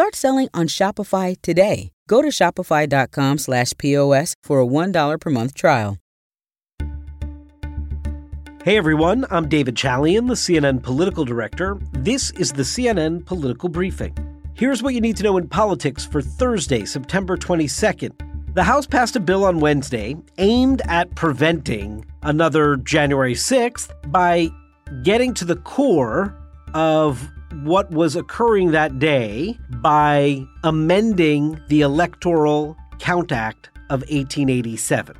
Start selling on Shopify today. Go to shopify.com slash POS for a $1 per month trial. Hey everyone, I'm David Chalian, the CNN political director. This is the CNN Political Briefing. Here's what you need to know in politics for Thursday, September 22nd. The House passed a bill on Wednesday aimed at preventing another January 6th by getting to the core of what was occurring that day by amending the Electoral Count Act of 1887.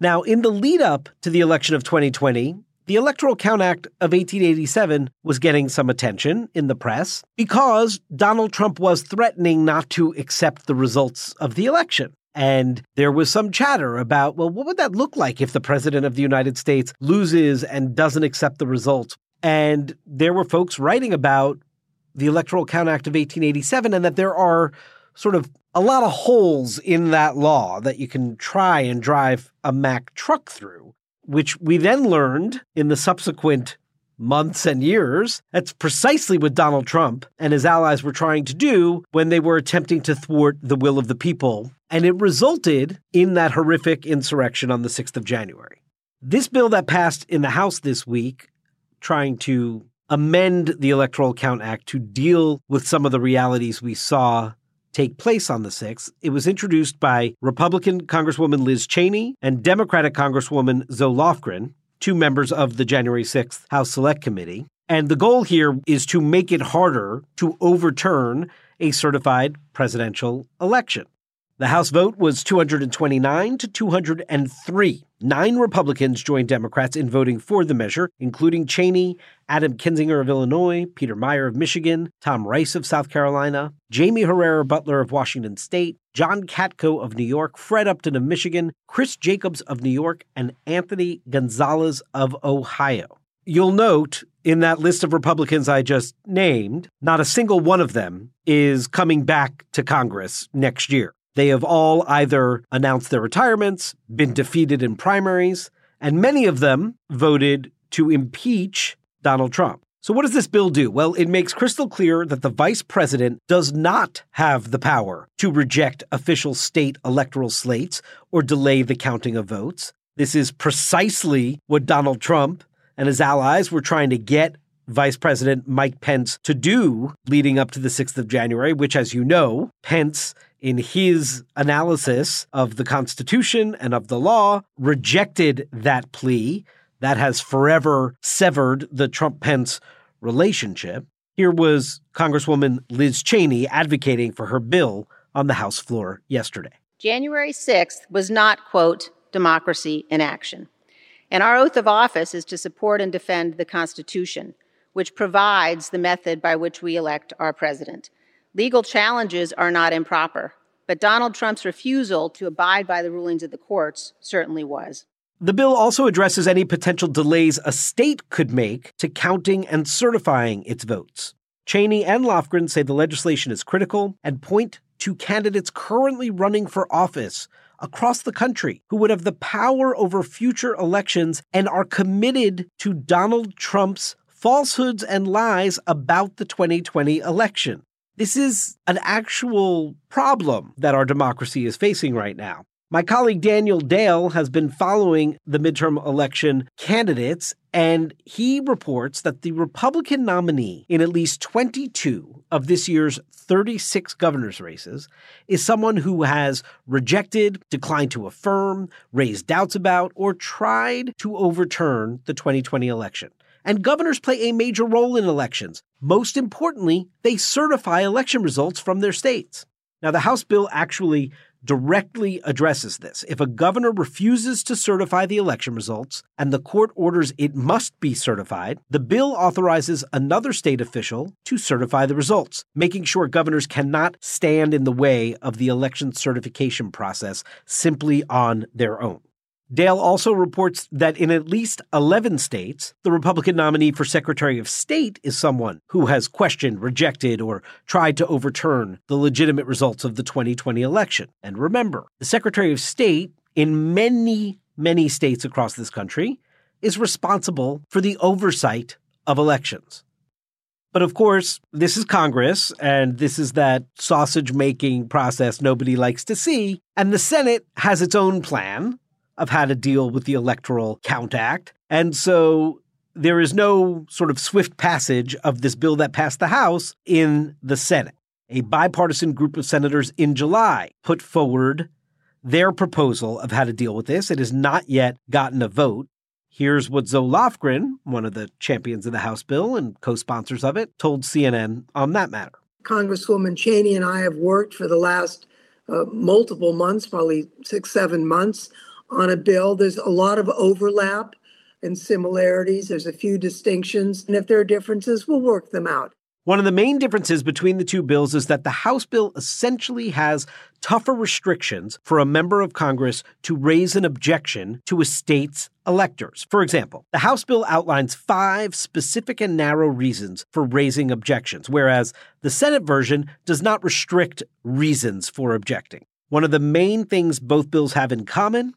Now, in the lead up to the election of 2020, the Electoral Count Act of 1887 was getting some attention in the press because Donald Trump was threatening not to accept the results of the election. And there was some chatter about, well, what would that look like if the president of the United States loses and doesn't accept the results? And there were folks writing about the Electoral Count Act of 1887 and that there are sort of a lot of holes in that law that you can try and drive a Mack truck through, which we then learned in the subsequent months and years. That's precisely what Donald Trump and his allies were trying to do when they were attempting to thwart the will of the people. And it resulted in that horrific insurrection on the 6th of January. This bill that passed in the House this week, trying to amend the Electoral Count Act to deal with some of the realities we saw take place on the 6th. It was introduced by Republican Congresswoman Liz Cheney and Democratic Congresswoman Zoe Lofgren two members of the January 6th House Select Committee. And the goal here is to make it harder to overturn a certified presidential election. The House vote was 229 to 203. Nine Republicans joined Democrats in voting for the measure, including Cheney, Adam Kinzinger of Illinois, Peter Meijer of Michigan, Tom Rice of South Carolina, Jaime Herrera Beutler of Washington State, John Katko of New York, Fred Upton of Michigan, Chris Jacobs of New York, and Anthony Gonzalez of Ohio. You'll note in that list of Republicans I just named, not a single one of them is coming back to Congress next year. They have all either announced their retirements, been defeated in primaries, and many of them voted to impeach Donald Trump. So, what does this bill do? Well, it makes crystal clear that the vice president does not have the power to reject official state electoral slates or delay the counting of votes. This is precisely what Donald Trump and his allies were trying to get Vice President Mike Pence to do leading up to the 6th of January, which, as you know, Pence in his analysis of the Constitution and of the law, rejected that plea. That has forever severed the Trump Pence relationship. Here was Congresswoman Liz Cheney advocating for her bill on the House floor yesterday. January 6th was not, quote, democracy in action. And our oath of office is to support and defend the Constitution, which provides the method by which we elect our president. Legal challenges are not improper, but Donald Trump's refusal to abide by the rulings of the courts certainly was. The bill also addresses any potential delays a state could make to counting and certifying its votes. Cheney and Lofgren say the legislation is critical and point to candidates currently running for office across the country who would have the power over future elections and are committed to Donald Trump's falsehoods and lies about the 2020 election. This is an actual problem that our democracy is facing right now. My colleague Daniel Dale has been following the midterm election candidates, and he reports that the Republican nominee in at least 22 of this year's 36 governor's races is someone who has rejected, declined to affirm, raised doubts about, or tried to overturn the 2020 election. And governors play a major role in elections. Most importantly, they certify election results from their states. Now, the House bill actually directly addresses this. If a governor refuses to certify the election results and the court orders it must be certified, the bill authorizes another state official to certify the results, making sure governors cannot stand in the way of the election certification process simply on their own. Dale also reports that in at least 11 states, the Republican nominee for Secretary of State is someone who has questioned, rejected, or tried to overturn the legitimate results of the 2020 election. And remember, the Secretary of State in many, many states across this country is responsible for the oversight of elections. But of course, this is Congress, and this is that sausage making process nobody likes to see. And the Senate has its own plan of how to deal with the Electoral Count Act. And so there is no sort of swift passage of this bill that passed the House in the Senate. A bipartisan group of senators in July put forward their proposal of how to deal with this. It has not yet gotten a vote. Here's what Zoe Lofgren, one of the champions of the House bill and co sponsors of it, told CNN on that matter. Congresswoman Cheney and I have worked for the last uh, multiple months, probably six, seven months, on a bill. There's a lot of overlap and similarities. There's a few distinctions. And if there are differences, we'll work them out. One of the main differences between the two bills is that the House bill essentially has tougher restrictions for a member of Congress to raise an objection to a state's electors. For example, the House bill outlines five specific and narrow reasons for raising objections, whereas the Senate version does not restrict reasons for objecting. One of the main things both bills have in common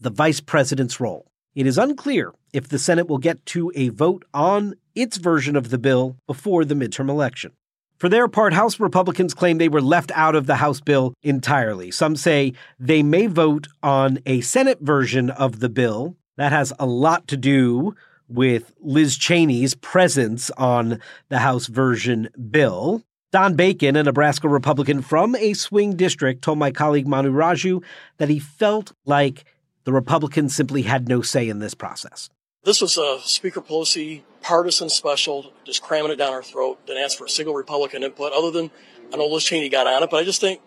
the vice president's role. It is unclear if the Senate will get to a vote on its version of the bill before the midterm election. For their part, House Republicans claim they were left out of the House bill entirely. Some say they may vote on a Senate version of the bill. That has a lot to do with Liz Cheney's presence on the House version bill. Don Bacon, a Nebraska Republican from a swing district, told my colleague Manu Raju that he felt like the Republicans simply had no say in this process. This was a Speaker Pelosi partisan special, just cramming it down our throat. Didn't ask for a single Republican input, other than I know Liz Cheney got on it, but I just think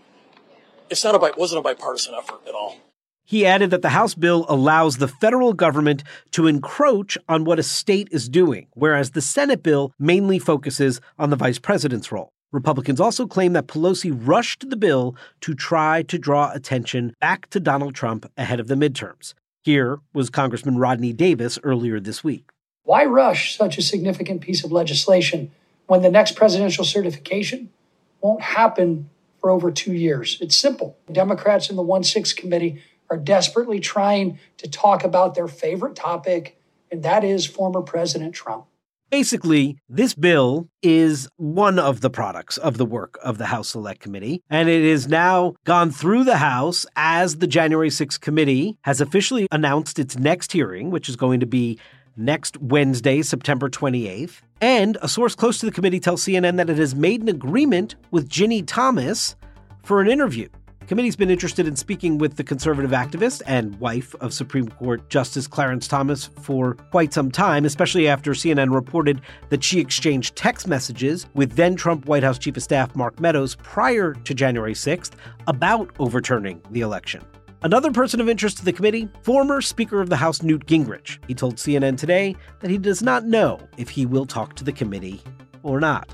it's not a it wasn't a bipartisan effort at all. He added that the House bill allows the federal government to encroach on what a state is doing, whereas the Senate bill mainly focuses on the vice president's role. Republicans also claim that Pelosi rushed the bill to try to draw attention back to Donald Trump ahead of the midterms. Here was Congressman Rodney Davis earlier this week. Why rush such a significant piece of legislation when the next presidential certification won't happen for over two years? It's simple. Democrats in the 1 6 committee are desperately trying to talk about their favorite topic, and that is former President Trump. Basically, this bill is one of the products of the work of the House Select Committee, and it is now gone through the House as the January 6th committee has officially announced its next hearing, which is going to be next Wednesday, September 28th. And a source close to the committee tells CNN that it has made an agreement with Ginny Thomas for an interview committee's been interested in speaking with the conservative activist and wife of Supreme Court Justice Clarence Thomas for quite some time, especially after CNN reported that she exchanged text messages with then Trump White House Chief of Staff Mark Meadows prior to January 6th about overturning the election. Another person of interest to the committee, former Speaker of the House Newt Gingrich. He told CNN today that he does not know if he will talk to the committee or not.